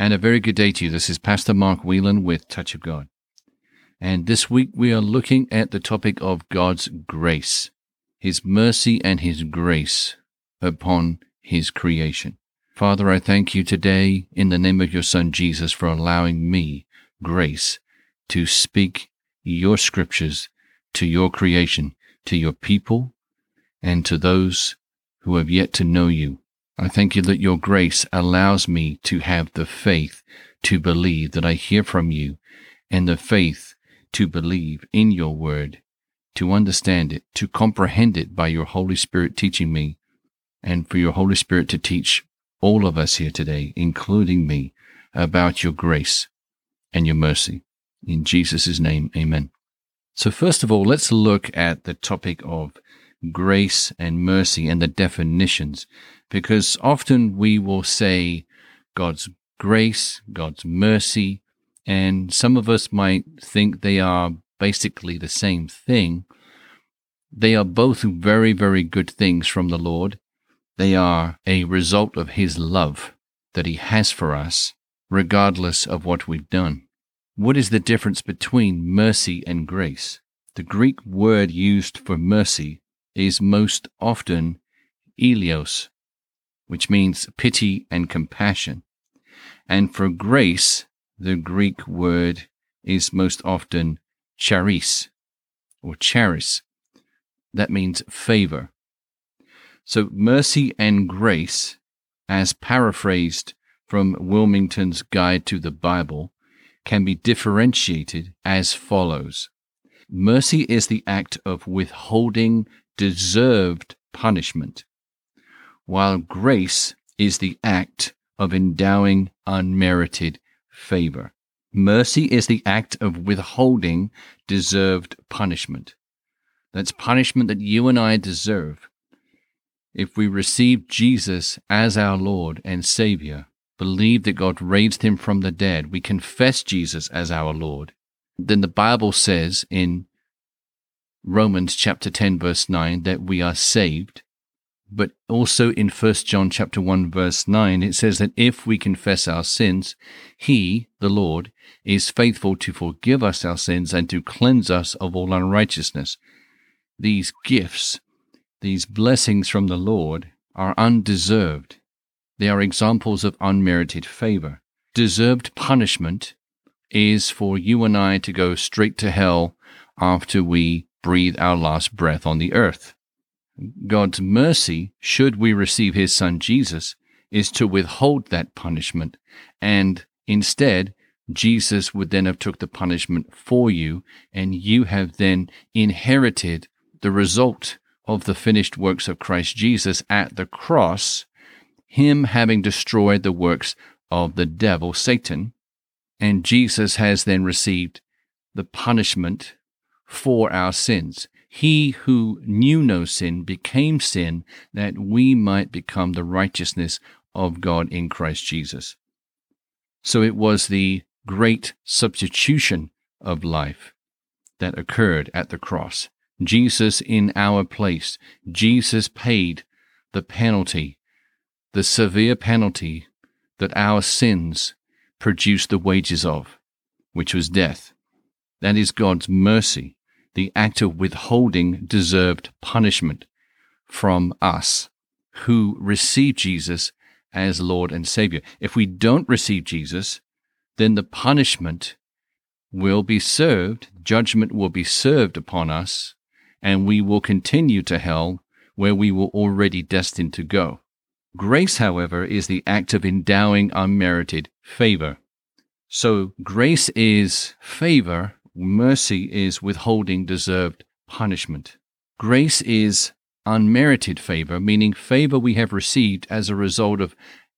and a very good day to you. This is Pastor Mark Whelan with Touch of God. And this week we are looking at the topic of God's grace, His mercy and His grace upon His creation. Father, I thank you today in the name of your Son Jesus for allowing me grace to speak your scriptures to your creation, to your people, and to those who have yet to know you. I thank you that your grace allows me to have the faith to believe that I hear from you and the faith to believe in your word, to understand it, to comprehend it by your Holy Spirit teaching me, and for your Holy Spirit to teach all of us here today, including me, about your grace and your mercy. In Jesus' name, amen. So, first of all, let's look at the topic of grace and mercy and the definitions, because often we will say God's grace, God's mercy, and some of us might think they are basically the same thing. They are both very, very good things from the Lord. They are a result of His love that He has for us, regardless of what we've done. What is the difference between mercy and grace? The Greek word used for mercy is most often eleos, which means pity and compassion. And for grace, the Greek word is most often charis or charis. That means favor. So mercy and grace, as paraphrased from Willmington's Guide to the Bible, can be differentiated as follows. Mercy is the act of withholding deserved punishment, while grace is the act of endowing unmerited favor. Mercy is the act of withholding deserved punishment. That's punishment that you and I deserve. If we receive Jesus as our Lord and Savior, believe that God raised him from the dead, we confess Jesus as our Lord, then the Bible says in Romans chapter 10 verse 9 that we are saved. But also in 1 John chapter 1 verse 9 it says that if we confess our sins he the Lord is faithful to forgive us our sins and to cleanse us of all unrighteousness. These gifts these blessings from the Lord are undeserved. They are examples of unmerited favor. Deserved punishment is for you and I to go straight to hell after we breathe our last breath on the earth. God's mercy, should we receive his son Jesus, is to withhold that punishment and instead Jesus would then have took the punishment for you and you have then inherited the result of the finished works of Christ Jesus at the cross, him having destroyed the works of the devil Satan and Jesus has then received the punishment for our sins. He who knew no sin became sin that we might become the righteousness of God in Christ Jesus. So it was the great substitution of life that occurred at the cross. Jesus in our place. Jesus paid the penalty, the severe penalty that our sins produced the wages of, which was death. That is God's mercy the act of withholding deserved punishment from us who receive Jesus as Lord and Savior. If we don't receive Jesus, then the punishment will be served, judgment will be served upon us, and we will continue to hell where we were already destined to go. Grace, however, is the act of endowing unmerited favor. So grace is favor Mercy is withholding deserved punishment. Grace is unmerited favor, meaning favor we have received as a result of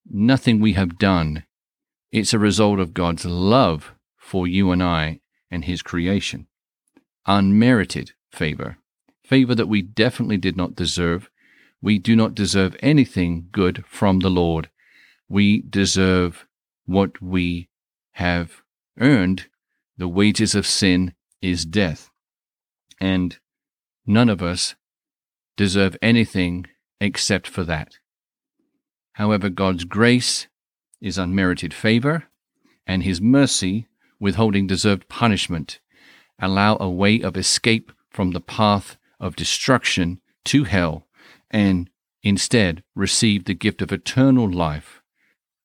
nothing we have done. It's a result of God's love for you and I and His creation. Unmerited favor. Favor that we definitely did not deserve. We do not deserve anything good from the Lord. We deserve what we have earned the wages of sin is death. And none of us deserve anything except for that. However, God's grace is unmerited favor, and his mercy, withholding deserved punishment, allow a way of escape from the path of destruction to hell and instead receive the gift of eternal life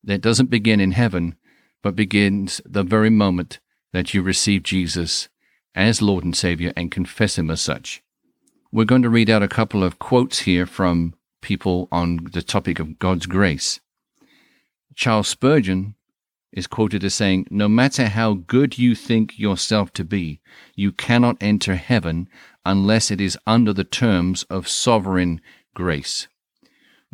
that doesn't begin in heaven, but begins the very moment that you receive Jesus as Lord and Savior and confess Him as such. We're going to read out a couple of quotes here from people on the topic of God's grace. Charles Spurgeon is quoted as saying, No matter how good you think yourself to be, you cannot enter heaven unless it is under the terms of sovereign grace.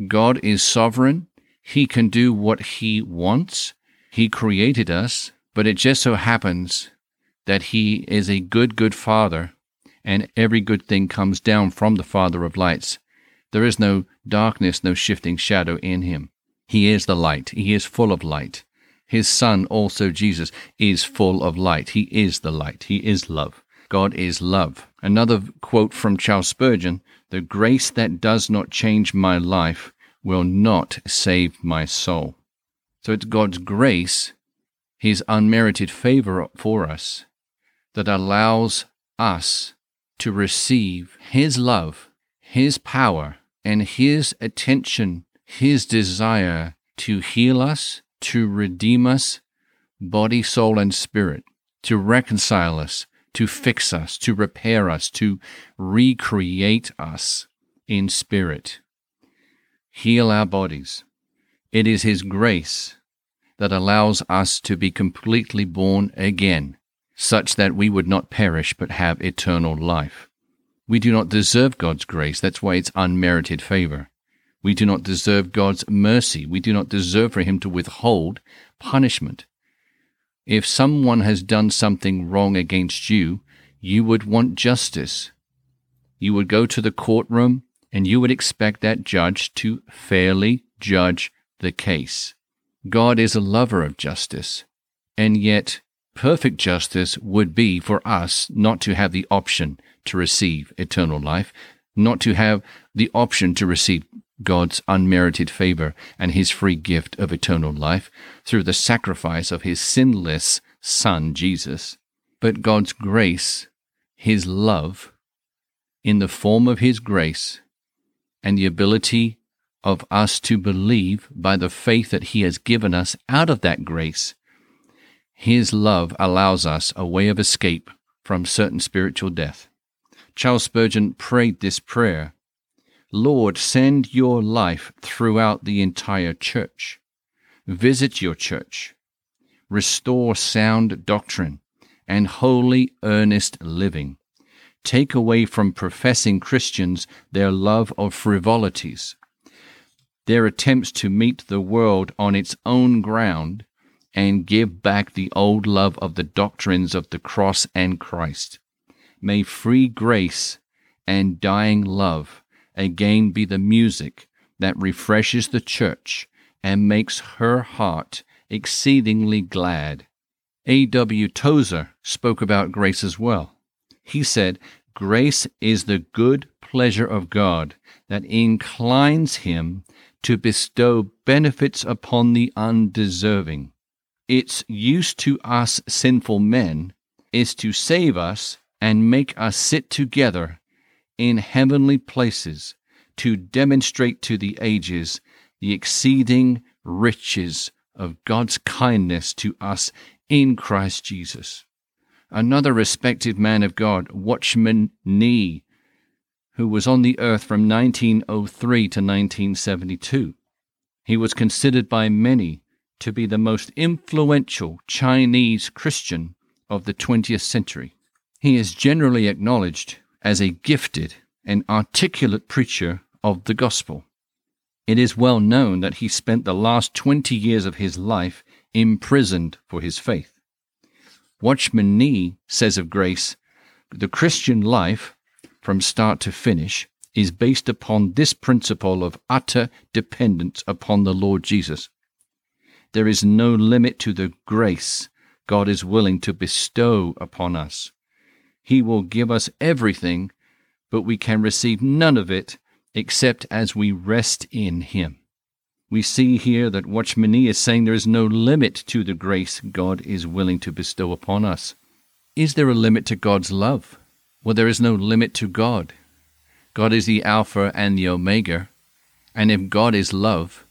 God is sovereign. He can do what He wants. He created us, but it just so happens that He is a good, good Father, and every good thing comes down from the Father of lights. There is no darkness, no shifting shadow in Him. He is the light. He is full of light. His Son, also Jesus, is full of light. He is the light. He is love. God is love. Another quote from Charles Spurgeon The grace that does not change my life will not save my soul. So it's God's grace, His unmerited favor for us, that allows us to receive His love, His power, and His attention, His desire to heal us, to redeem us, body, soul, and spirit, to reconcile us, to fix us, to repair us, to recreate us in spirit. Heal our bodies. It is His grace that allows us to be completely born again, such that we would not perish but have eternal life. We do not deserve God's grace. That's why it's unmerited favor. We do not deserve God's mercy. We do not deserve for Him to withhold punishment. If someone has done something wrong against you, you would want justice. You would go to the courtroom and you would expect that judge to fairly judge the case. God is a lover of justice, and yet perfect justice would be for us not to have the option to receive eternal life, not to have the option to receive God's unmerited favor and his free gift of eternal life through the sacrifice of his sinless Son, Jesus, but God's grace, his love, in the form of his grace, and the ability of us to believe by the faith that he has given us out of that grace, his love allows us a way of escape from certain spiritual death. Charles Spurgeon prayed this prayer Lord, send your life throughout the entire church. Visit your church. Restore sound doctrine and holy, earnest living. Take away from professing Christians their love of frivolities, their attempts to meet the world on its own ground, and give back the old love of the doctrines of the cross and Christ. May free grace and dying love again be the music that refreshes the church and makes her heart exceedingly glad. A. W. Tozer spoke about grace as well. He said, Grace is the good pleasure of God that inclines him to bestow benefits upon the undeserving. Its use to us sinful men is to save us and make us sit together in heavenly places to demonstrate to the ages the exceeding riches of God's kindness to us in Christ Jesus. Another respected man of God, Watchman Nee, who was on the earth from 1903 to 1972. He was considered by many to be the most influential Chinese Christian of the 20th century. He is generally acknowledged as a gifted and articulate preacher of the gospel. It is well known that he spent the last 20 years of his life imprisoned for his faith. Watchman Nee says of grace, the Christian life, from start to finish, is based upon this principle of utter dependence upon the Lord Jesus. There is no limit to the grace God is willing to bestow upon us. He will give us everything, but we can receive none of it except as we rest in Him. we see here that Watchman Nee is saying there is no limit to the grace God is willing to bestow upon us. Is there a limit to God's love? Well, there is no limit to God. God is the Alpha and the Omega. And if God is love,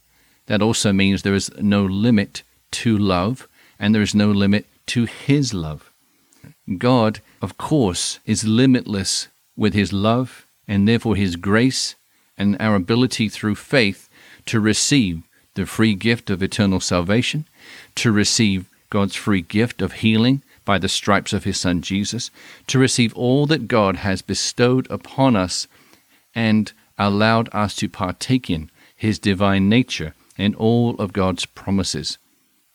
that also means there is no limit to love and there is no limit to His love. God, of course, is limitless with His love and therefore His grace and our ability through faith to receive the free gift of eternal salvation, to receive God's free gift of healing by the stripes of his Son Jesus, to receive all that God has bestowed upon us and allowed us to partake in his divine nature and all of God's promises.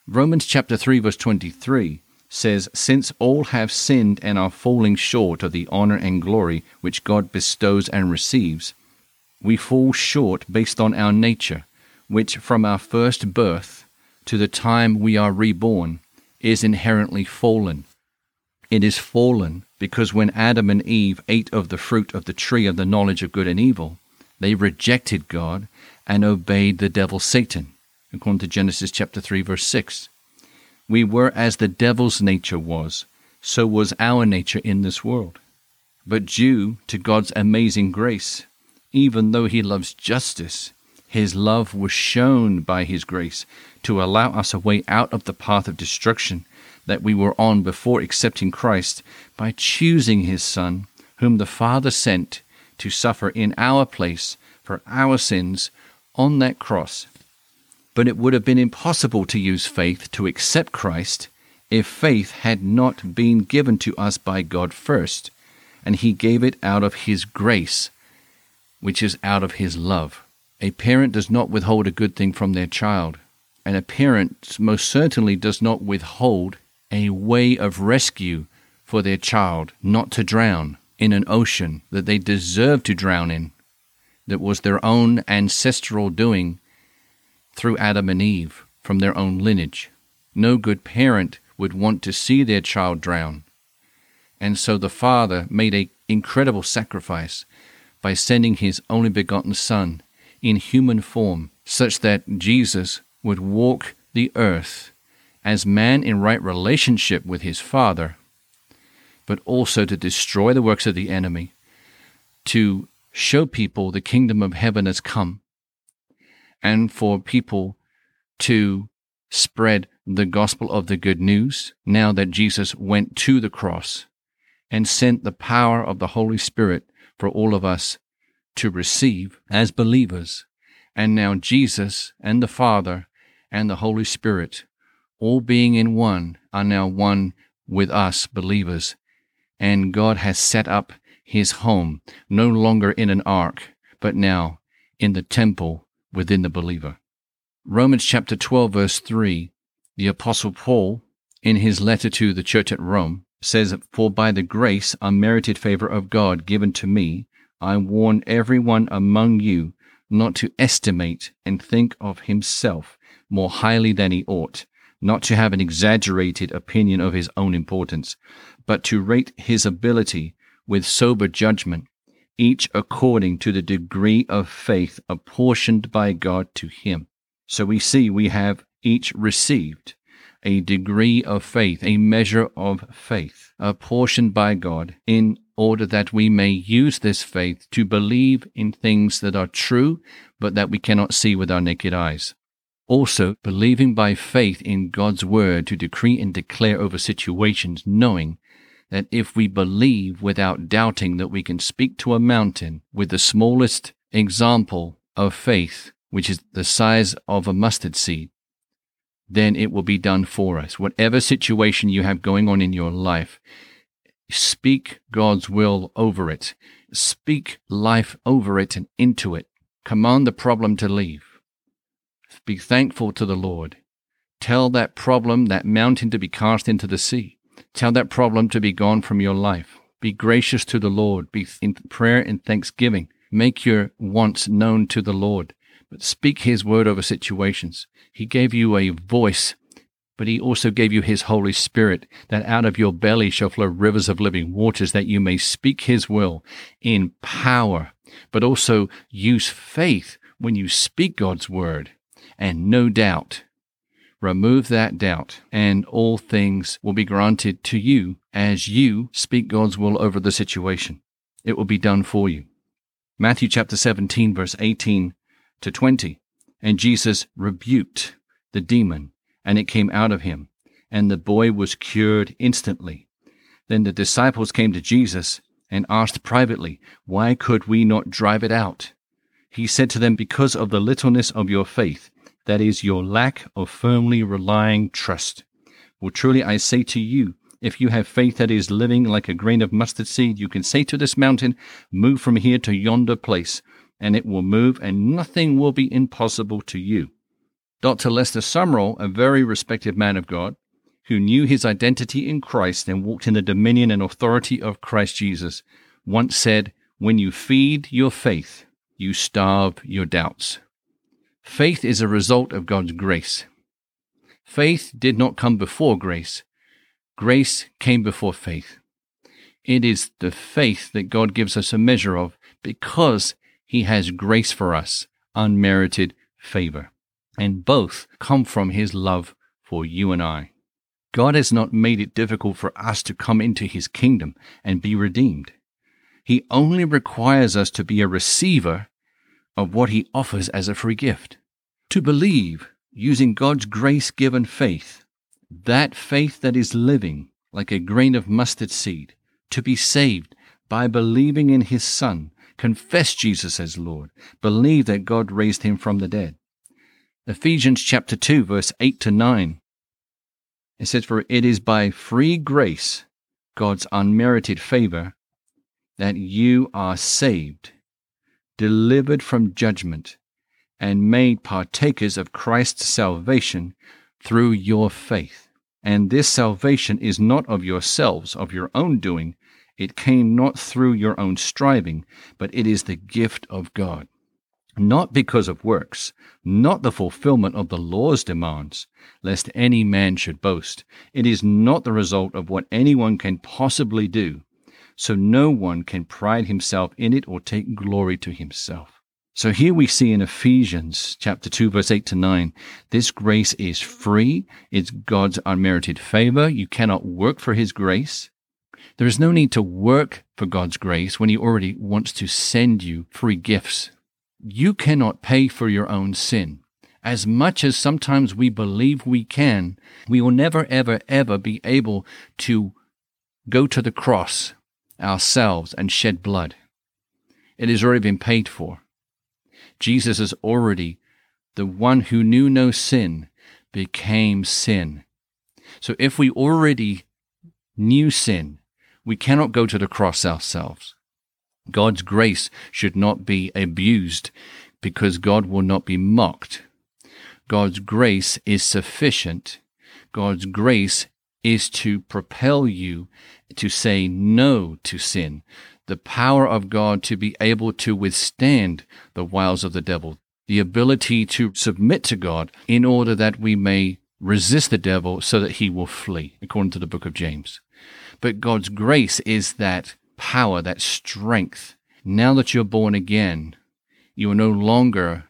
Romans chapter 3 verse 23 says, Since all have sinned and are falling short of the honor and glory which God bestows and receives, we fall short based on our nature, which from our first birth to the time we are reborn is inherently fallen. It is fallen because when Adam and Eve ate of the fruit of the tree of the knowledge of good and evil, they rejected God and obeyed the devil Satan, according to Genesis chapter 3 verse 6. We were as the devil's nature was, so was our nature in this world. But due to God's amazing grace, even though he loves justice, his love was shown by his grace to allow us a way out of the path of destruction that we were on before accepting Christ by choosing his Son, whom the Father sent to suffer in our place for our sins on that cross. But it would have been impossible to use faith to accept Christ if faith had not been given to us by God first, and He gave it out of His grace which is out of his love. A parent does not withhold a good thing from their child, and a parent most certainly does not withhold a way of rescue for their child not to drown in an ocean that they deserve to drown in, that was their own ancestral doing through Adam and Eve from their own lineage. No good parent would want to see their child drown. And so the father made an incredible sacrifice by sending his only begotten Son in human form, such that Jesus would walk the earth as man in right relationship with his Father, but also to destroy the works of the enemy, to show people the kingdom of heaven has come, and for people to spread the gospel of the good news now that Jesus went to the cross and sent the power of the Holy Spirit for all of us to receive as believers. And now Jesus and the Father and the Holy Spirit, all being in one, are now one with us believers. And God has set up his home, no longer in an ark, but now in the temple within the believer. Romans chapter 12, verse 3, the Apostle Paul, in his letter to the church at Rome, says, For by the grace unmerited favor of God given to me, I warn everyone among you not to estimate and think of himself more highly than he ought, not to have an exaggerated opinion of his own importance, but to rate his ability with sober judgment, each according to the degree of faith apportioned by God to him. So we see we have each received a degree of faith, a measure of faith, apportioned by God in order that we may use this faith to believe in things that are true, but that we cannot see with our naked eyes. Also, believing by faith in God's word to decree and declare over situations, knowing that if we believe without doubting that we can speak to a mountain with the smallest example of faith, which is the size of a mustard seed, then it will be done for us. Whatever situation you have going on in your life, speak God's will over it. Speak life over it and into it. Command the problem to leave. Be thankful to the Lord. Tell that problem, that mountain to be cast into the sea. Tell that problem to be gone from your life. Be gracious to the Lord. Be in prayer and thanksgiving. Make your wants known to the Lord but speak His word over situations. He gave you a voice, but He also gave you His Holy Spirit, that out of your belly shall flow rivers of living waters, that you may speak His will in power, but also use faith when you speak God's word and no doubt. Remove that doubt, and all things will be granted to you as you speak God's will over the situation. It will be done for you. Matthew chapter 17, verse 18 to 20. And Jesus rebuked the demon, and it came out of him, and the boy was cured instantly. Then the disciples came to Jesus and asked privately, Why could we not drive it out? He said to them, Because of the littleness of your faith, that is, your lack of firmly relying trust. Well, truly I say to you, if you have faith that is living like a grain of mustard seed, you can say to this mountain, Move from here to yonder place, and it will move, and nothing will be impossible to you. Dr. Lester Sumrall, a very respected man of God, who knew his identity in Christ and walked in the dominion and authority of Christ Jesus, once said, When you feed your faith, you starve your doubts. Faith is a result of God's grace. Faith did not come before grace. Grace came before faith. It is the faith that God gives us a measure of because He has grace for us, unmerited favor. And both come from His love for you and I. God has not made it difficult for us to come into his kingdom and be redeemed. He only requires us to be a receiver of what he offers as a free gift. To believe using God's grace given faith, that faith that is living like a grain of mustard seed, to be saved by believing in his Son, confess Jesus as Lord, believe that God raised him from the dead. Ephesians chapter 2 verse 8 to 9 it says, For it is by free grace, God's unmerited favor, that you are saved, delivered from judgment, and made partakers of Christ's salvation through your faith. And this salvation is not of yourselves, of your own doing. It came not through your own striving, but it is the gift of God not because of works, not the fulfillment of the law's demands, lest any man should boast. It is not the result of what anyone can possibly do, so no one can pride himself in it or take glory to himself. So here we see in Ephesians chapter 2 verse 8 to 9, this grace is free. It's God's unmerited favor. You cannot work for his grace. There is no need to work for God's grace when he already wants to send you free gifts you cannot pay for your own sin. As much as sometimes we believe we can, we will never, ever, ever be able to go to the cross ourselves and shed blood. It has already been paid for. Jesus is already the one who knew no sin became sin. So if we already knew sin, we cannot go to the cross ourselves. God's grace should not be abused because God will not be mocked. God's grace is sufficient. God's grace is to propel you to say no to sin. The power of God to be able to withstand the wiles of the devil. The ability to submit to God in order that we may resist the devil so that he will flee, according to the book of James. But God's grace is that power, that strength. Now that you're born again, you are no longer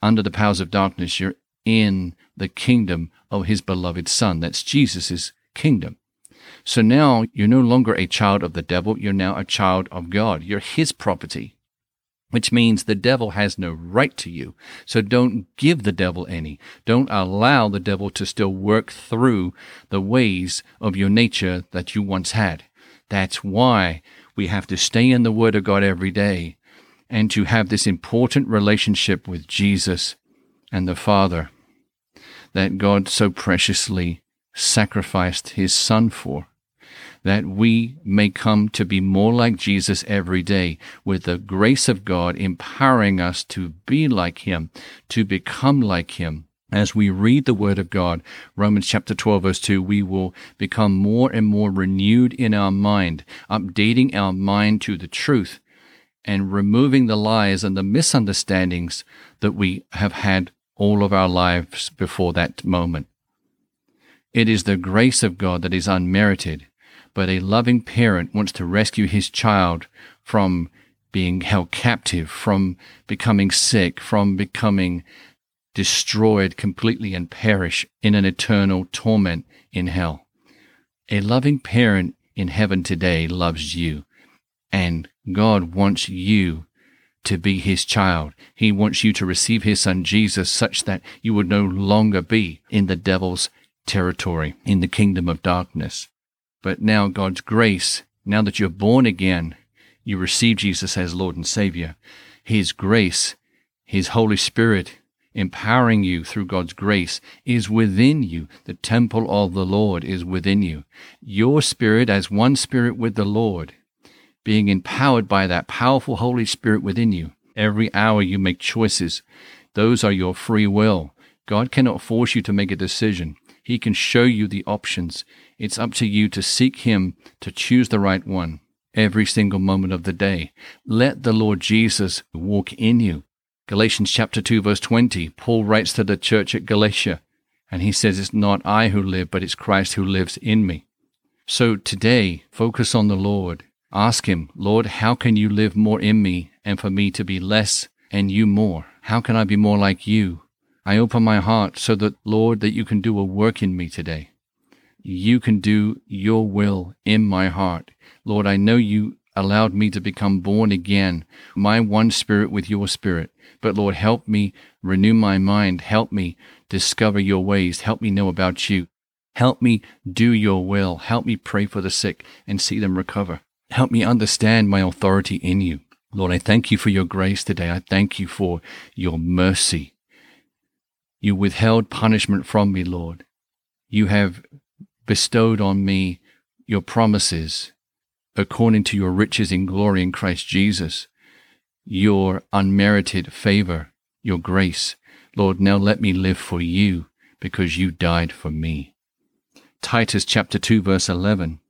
under the powers of darkness. You're in the kingdom of his beloved Son. That's Jesus' kingdom. So now you're no longer a child of the devil. You're now a child of God. You're his property, which means the devil has no right to you. So don't give the devil any. Don't allow the devil to still work through the ways of your nature that you once had. That's why we have to stay in the Word of God every day and to have this important relationship with Jesus and the Father that God so preciously sacrificed His Son for, that we may come to be more like Jesus every day with the grace of God empowering us to be like Him, to become like Him as we read the Word of God, Romans chapter 12, verse 2, we will become more and more renewed in our mind, updating our mind to the truth and removing the lies and the misunderstandings that we have had all of our lives before that moment. It is the grace of God that is unmerited, but a loving parent wants to rescue his child from being held captive, from becoming sick, from becoming destroyed completely and perish in an eternal torment in hell. A loving parent in heaven today loves you, and God wants you to be his child. He wants you to receive his son Jesus such that you would no longer be in the devil's territory, in the kingdom of darkness. But now God's grace, now that you're born again, you receive Jesus as Lord and Savior. His grace, His Holy Spirit, empowering you through God's grace is within you. The temple of the Lord is within you. Your spirit as one spirit with the Lord, being empowered by that powerful Holy Spirit within you. Every hour you make choices. Those are your free will. God cannot force you to make a decision. He can show you the options. It's up to you to seek Him to choose the right one every single moment of the day. Let the Lord Jesus walk in you. Galatians chapter 2 verse 20, Paul writes to the church at Galatia, and he says, It's not I who live, but it's Christ who lives in me. So today, focus on the Lord. Ask Him, Lord, how can you live more in me and for me to be less and you more? How can I be more like you? I open my heart so that, Lord, that you can do a work in me today. You can do your will in my heart. Lord, I know you allowed me to become born again, my one spirit with your spirit. But Lord, help me renew my mind. Help me discover your ways. Help me know about you. Help me do your will. Help me pray for the sick and see them recover. Help me understand my authority in you. Lord, I thank you for your grace today. I thank you for your mercy. You withheld punishment from me, Lord. You have bestowed on me your promises according to your riches in glory in Christ Jesus, your unmerited favor, your grace. Lord, now let me live for you because you died for me. Titus chapter 2 verse 11.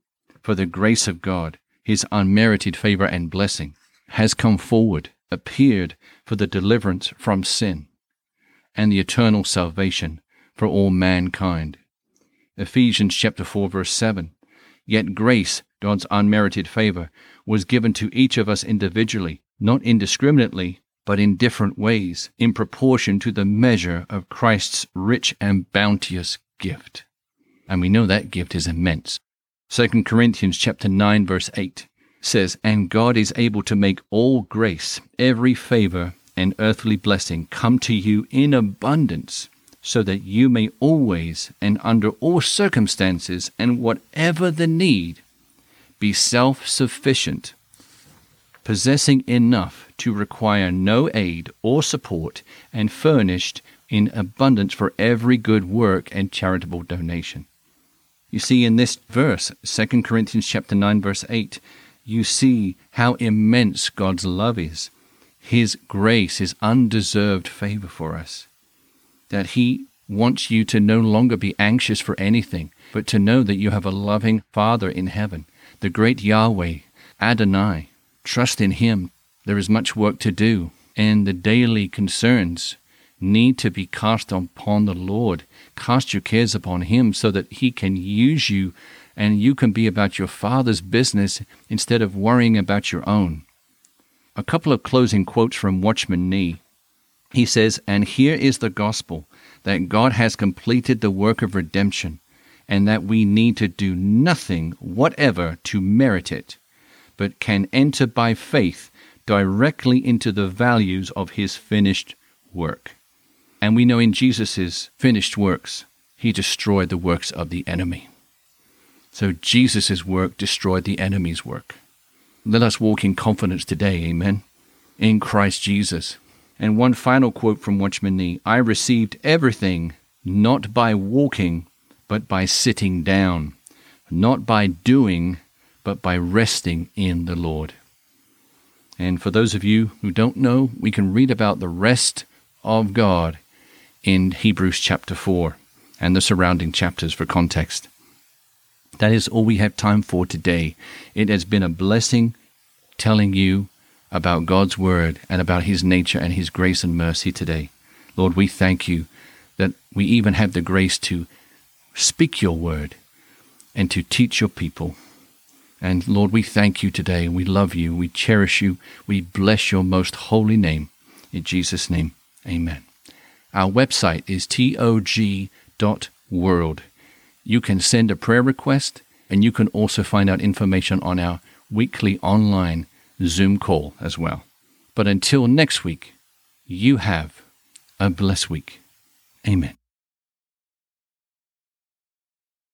For the grace of God, his unmerited favor and blessing, has come forward, appeared for the deliverance from sin and the eternal salvation for all mankind. Ephesians chapter 4 verse 7. Yet grace, God's unmerited favor, was given to each of us individually, not indiscriminately, but in different ways, in proportion to the measure of Christ's rich and bounteous gift. And we know that gift is immense. 2 Corinthians chapter 9 verse 8 says, And God is able to make all grace, every favor, and earthly blessing come to you in abundance so that you may always and under all circumstances and whatever the need be self sufficient, possessing enough to require no aid or support, and furnished in abundance for every good work and charitable donation. You see in this verse, 2 Corinthians chapter 9 verse 8, you see how immense God's love is. His grace, his undeserved favor for us that He wants you to no longer be anxious for anything, but to know that you have a loving Father in heaven, the great Yahweh, Adonai. Trust in Him. There is much work to do, and the daily concerns need to be cast upon the Lord. Cast your cares upon Him so that He can use you and you can be about your Father's business instead of worrying about your own. A couple of closing quotes from Watchman Nee. He says, And here is the gospel that God has completed the work of redemption, and that we need to do nothing whatever to merit it, but can enter by faith directly into the values of his finished work. And we know in Jesus' finished works, he destroyed the works of the enemy. So Jesus' work destroyed the enemy's work. Let us walk in confidence today, amen, in Christ Jesus. And one final quote from Watchman Nee I received everything not by walking, but by sitting down, not by doing, but by resting in the Lord. And for those of you who don't know, we can read about the rest of God in Hebrews chapter 4 and the surrounding chapters for context. That is all we have time for today. It has been a blessing telling you about God's word and about his nature and his grace and mercy today. Lord, we thank you that we even have the grace to speak your word and to teach your people. And Lord, we thank you today. We love you. We cherish you. We bless your most holy name. In Jesus' name, amen. Our website is tog.world. You can send a prayer request, and you can also find out information on our weekly online Zoom call as well. But until next week, you have a blessed week. Amen.